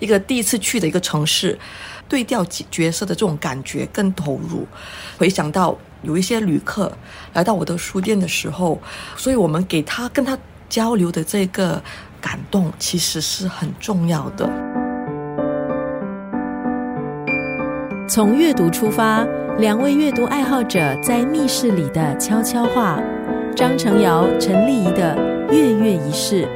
一个第一次去的一个城市，对调角色的这种感觉更投入。回想到有一些旅客来到我的书店的时候，所以我们给他跟他交流的这个感动，其实是很重要的。从阅读出发，两位阅读爱好者在密室里的悄悄话。张成尧、陈丽仪的月月仪式。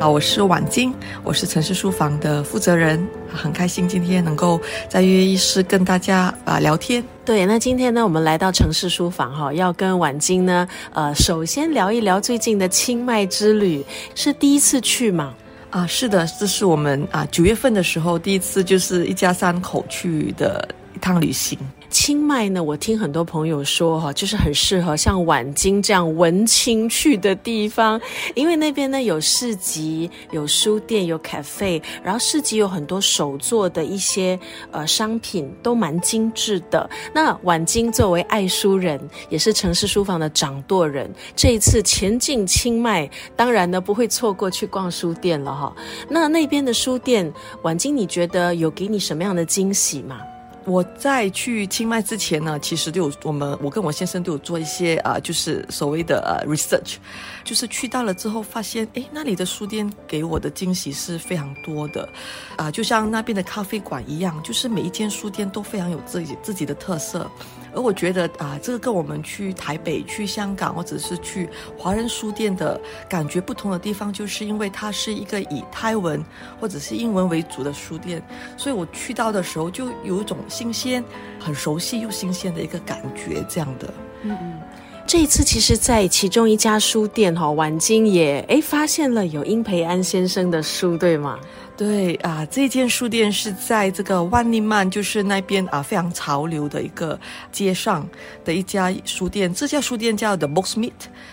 啊，我是婉晶，我是城市书房的负责人，很开心今天能够在月月仪式跟大家啊聊天。对，那今天呢，我们来到城市书房哈，要跟婉晶呢，呃，首先聊一聊最近的清迈之旅，是第一次去吗？啊，是的，这是我们啊九月份的时候第一次，就是一家三口去的一趟旅行。清迈呢，我听很多朋友说哈，就是很适合像晚金这样文青去的地方，因为那边呢有市集、有书店、有 cafe，然后市集有很多手做的一些呃商品，都蛮精致的。那晚金作为爱书人，也是城市书房的掌舵人，这一次前进清迈，当然呢不会错过去逛书店了哈。那那边的书店，晚金你觉得有给你什么样的惊喜吗？我在去清迈之前呢，其实都有我们我跟我先生都有做一些啊，就是所谓的呃 research，就是去到了之后发现，哎，那里的书店给我的惊喜是非常多的，啊，就像那边的咖啡馆一样，就是每一间书店都非常有自己自己的特色。而我觉得啊，这个跟我们去台北、去香港或者是去华人书店的感觉不同的地方，就是因为它是一个以泰文或者是英文为主的书店，所以我去到的时候就有一种新鲜、很熟悉又新鲜的一个感觉，这样的。嗯嗯，这一次其实，在其中一家书店哈，晚金也哎发现了有殷培安先生的书，对吗？对啊，这间书店是在这个万利曼，就是那边啊非常潮流的一个街上的一家书店。这家书店叫 The Booksmith，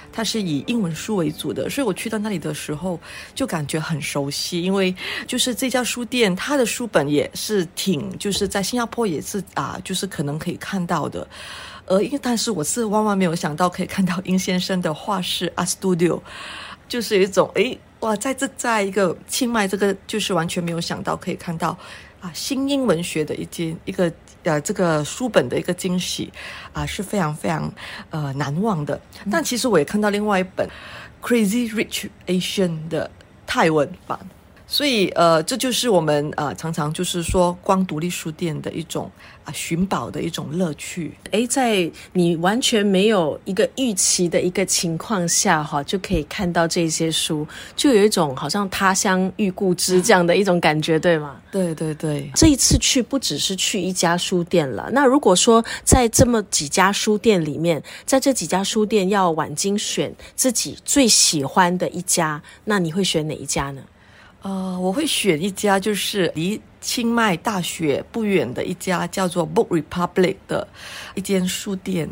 它是以英文书为主的，所以我去到那里的时候就感觉很熟悉，因为就是这家书店它的书本也是挺，就是在新加坡也是啊，就是可能可以看到的。呃，因但是我是万万没有想到可以看到殷先生的画室 a Studio，就是一种诶。哇，在这在一个清迈，这个就是完全没有想到可以看到啊，新英文学的一件一个呃这个书本的一个惊喜啊，是非常非常呃难忘的。但其实我也看到另外一本《Crazy Rich Asian》的泰文版。所以，呃，这就是我们呃常常就是说，光独立书店的一种啊寻宝的一种乐趣。诶，在你完全没有一个预期的一个情况下，哈，就可以看到这些书，就有一种好像他乡遇故知这样的一种感觉，对吗？对对对。这一次去不只是去一家书店了。那如果说在这么几家书店里面，在这几家书店要晚精选自己最喜欢的一家，那你会选哪一家呢？呃，我会选一家，就是离清迈大学不远的一家，叫做 Book Republic 的一间书店。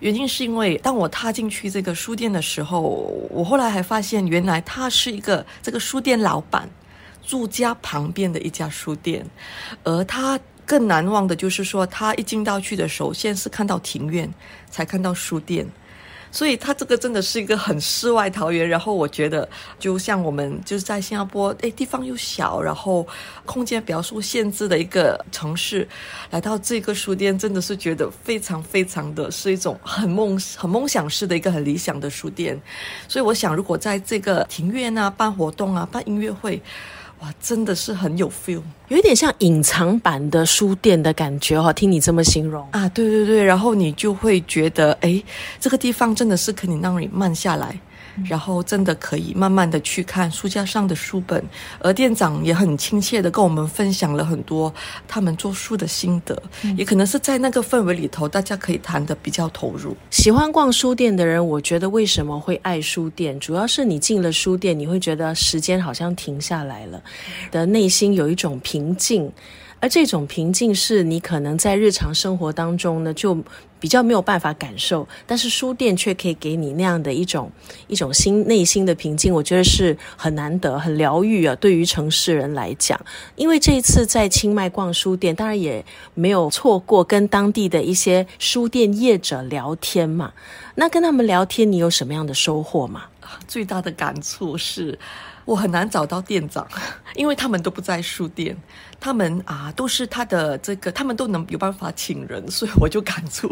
原因是因为当我踏进去这个书店的时候，我后来还发现，原来他是一个这个书店老板住家旁边的一家书店。而他更难忘的就是说，他一进到去的时候，先是看到庭院，才看到书店。所以它这个真的是一个很世外桃源，然后我觉得就像我们就是在新加坡，哎，地方又小，然后空间比较受限制的一个城市，来到这个书店，真的是觉得非常非常的是一种很梦很梦想式的一个很理想的书店。所以我想，如果在这个庭院啊办活动啊办音乐会。哇，真的是很有 feel，有一点像隐藏版的书店的感觉哈。听你这么形容啊，对对对，然后你就会觉得，哎，这个地方真的是可以让你慢下来。然后真的可以慢慢的去看书架上的书本，而店长也很亲切的跟我们分享了很多他们做书的心得，也可能是在那个氛围里头，大家可以谈的比较投入。喜欢逛书店的人，我觉得为什么会爱书店，主要是你进了书店，你会觉得时间好像停下来了，的内心有一种平静。而这种平静是你可能在日常生活当中呢，就比较没有办法感受，但是书店却可以给你那样的一种一种心内心的平静，我觉得是很难得、很疗愈啊。对于城市人来讲，因为这一次在清迈逛书店，当然也没有错过跟当地的一些书店业者聊天嘛。那跟他们聊天，你有什么样的收获吗？最大的感触是。我很难找到店长，因为他们都不在书店，他们啊都是他的这个，他们都能有办法请人，所以我就感触，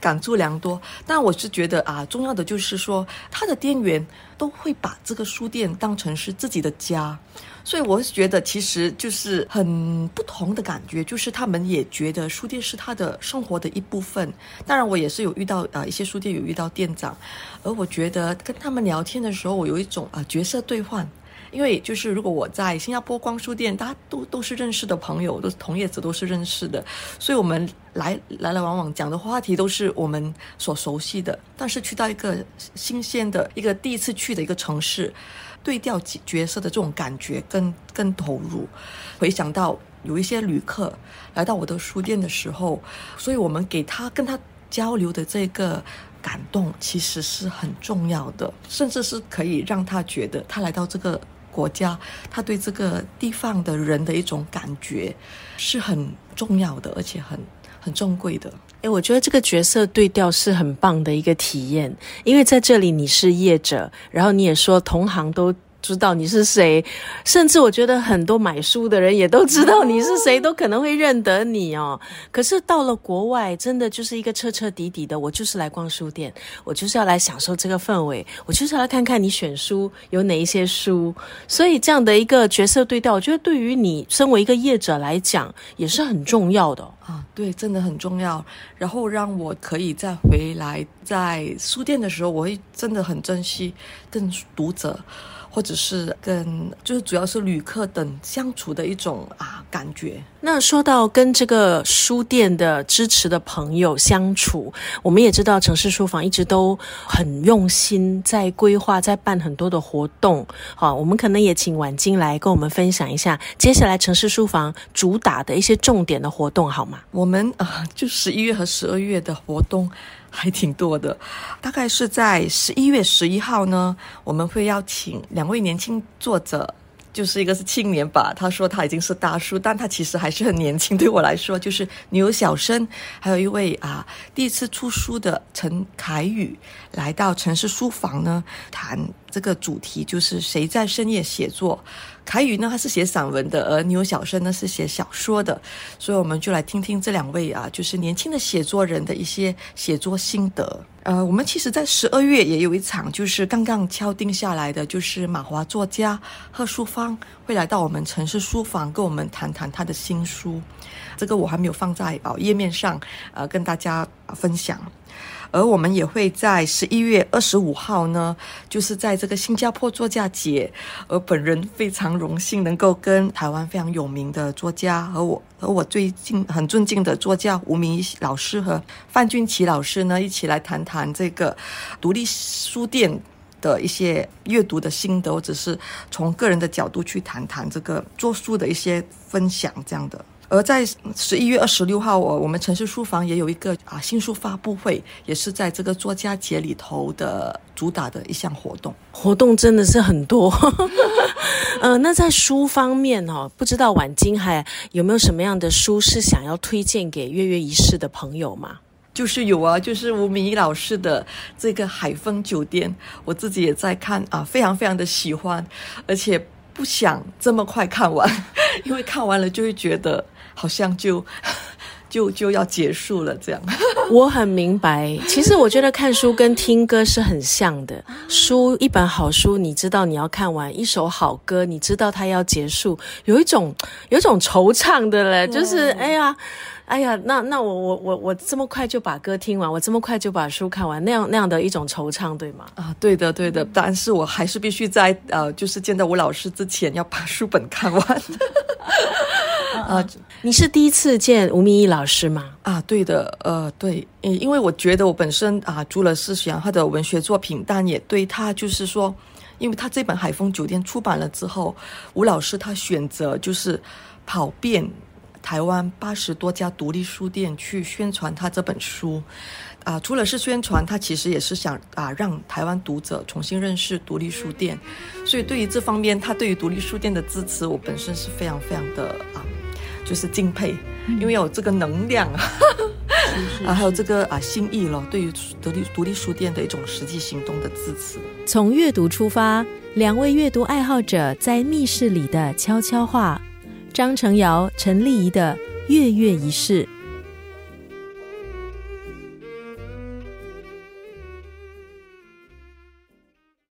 感触良多。但我是觉得啊，重要的就是说，他的店员都会把这个书店当成是自己的家。所以我是觉得，其实就是很不同的感觉，就是他们也觉得书店是他的生活的一部分。当然，我也是有遇到啊，一些书店有遇到店长，而我觉得跟他们聊天的时候，我有一种啊角色兑换。因为就是如果我在新加坡光书店，大家都都是认识的朋友，都是同业者，都是认识的，所以我们来来来往往讲的话题都是我们所熟悉的。但是去到一个新鲜的一个第一次去的一个城市。对调角色的这种感觉更更投入，回想到有一些旅客来到我的书店的时候，所以我们给他跟他交流的这个感动其实是很重要的，甚至是可以让他觉得他来到这个国家，他对这个地方的人的一种感觉是很重要的，而且很很珍贵的。诶，我觉得这个角色对调是很棒的一个体验，因为在这里你是业者，然后你也说同行都。知道你是谁，甚至我觉得很多买书的人也都知道你是谁，都可能会认得你哦。可是到了国外，真的就是一个彻彻底底的，我就是来逛书店，我就是要来享受这个氛围，我就是来看看你选书有哪一些书。所以这样的一个角色对调，我觉得对于你身为一个业者来讲，也是很重要的啊。对，真的很重要。然后让我可以再回来，在书店的时候，我会真的很珍惜跟读者。或者是跟就是主要是旅客等相处的一种啊感觉。那说到跟这个书店的支持的朋友相处，我们也知道城市书房一直都很用心在规划，在办很多的活动。好，我们可能也请婉晶来跟我们分享一下接下来城市书房主打的一些重点的活动，好吗？我们啊，就十一月和十二月的活动。还挺多的，大概是在十一月十一号呢，我们会邀请两位年轻作者，就是一个是青年吧，他说他已经是大叔，但他其实还是很年轻。对我来说，就是牛小生，还有一位啊第一次出书的陈凯宇，来到城市书房呢，谈这个主题，就是谁在深夜写作。凯宇呢，他是写散文的，而牛小生呢是写小说的，所以我们就来听听这两位啊，就是年轻的写作人的一些写作心得。呃，我们其实，在十二月也有一场，就是刚刚敲定下来的，就是马华作家贺淑芳会来到我们城市书房，跟我们谈谈他的新书。这个我还没有放在哦页面上，呃，跟大家分享。而我们也会在十一月二十五号呢，就是在这个新加坡作家节，而本人非常荣幸能够跟台湾非常有名的作家和我和我最近很尊敬的作家吴明老师和范俊奇老师呢，一起来谈谈这个独立书店的一些阅读的心得，或者是从个人的角度去谈谈这个做书的一些分享这样的。而在十一月二十六号，我我们城市书房也有一个啊新书发布会，也是在这个作家节里头的主打的一项活动。活动真的是很多，呃，那在书方面哦，不知道婉金还有没有什么样的书是想要推荐给跃跃一世的朋友吗？就是有啊，就是吴明仪老师的这个海风酒店，我自己也在看啊，非常非常的喜欢，而且不想这么快看完，因为看完了就会觉得。好像就 就就要结束了，这样。我很明白，其实我觉得看书跟听歌是很像的。书一本好书，你知道你要看完；一首好歌，你知道它要结束，有一种有一种惆怅的嘞，就是哎呀。哎呀，那那我我我我这么快就把歌听完，我这么快就把书看完，那样那样的一种惆怅，对吗？啊，对的对的，但是我还是必须在呃，就是见到吴老师之前要把书本看完。啊，你是第一次见吴明义老师吗？啊，对的，呃，对，因为我觉得我本身啊，除了是喜欢他的文学作品，但也对他就是说，因为他这本《海风酒店》出版了之后，吴老师他选择就是跑遍。台湾八十多家独立书店去宣传他这本书，啊，除了是宣传，他其实也是想啊，让台湾读者重新认识独立书店。所以对于这方面，他对于独立书店的支持，我本身是非常非常的啊，就是敬佩，因为有这个能量。啊，还有这个啊心意咯，对于独立独立书店的一种实际行动的支持。从阅读出发，两位阅读爱好者在密室里的悄悄话。张成尧、陈丽仪的月月仪式。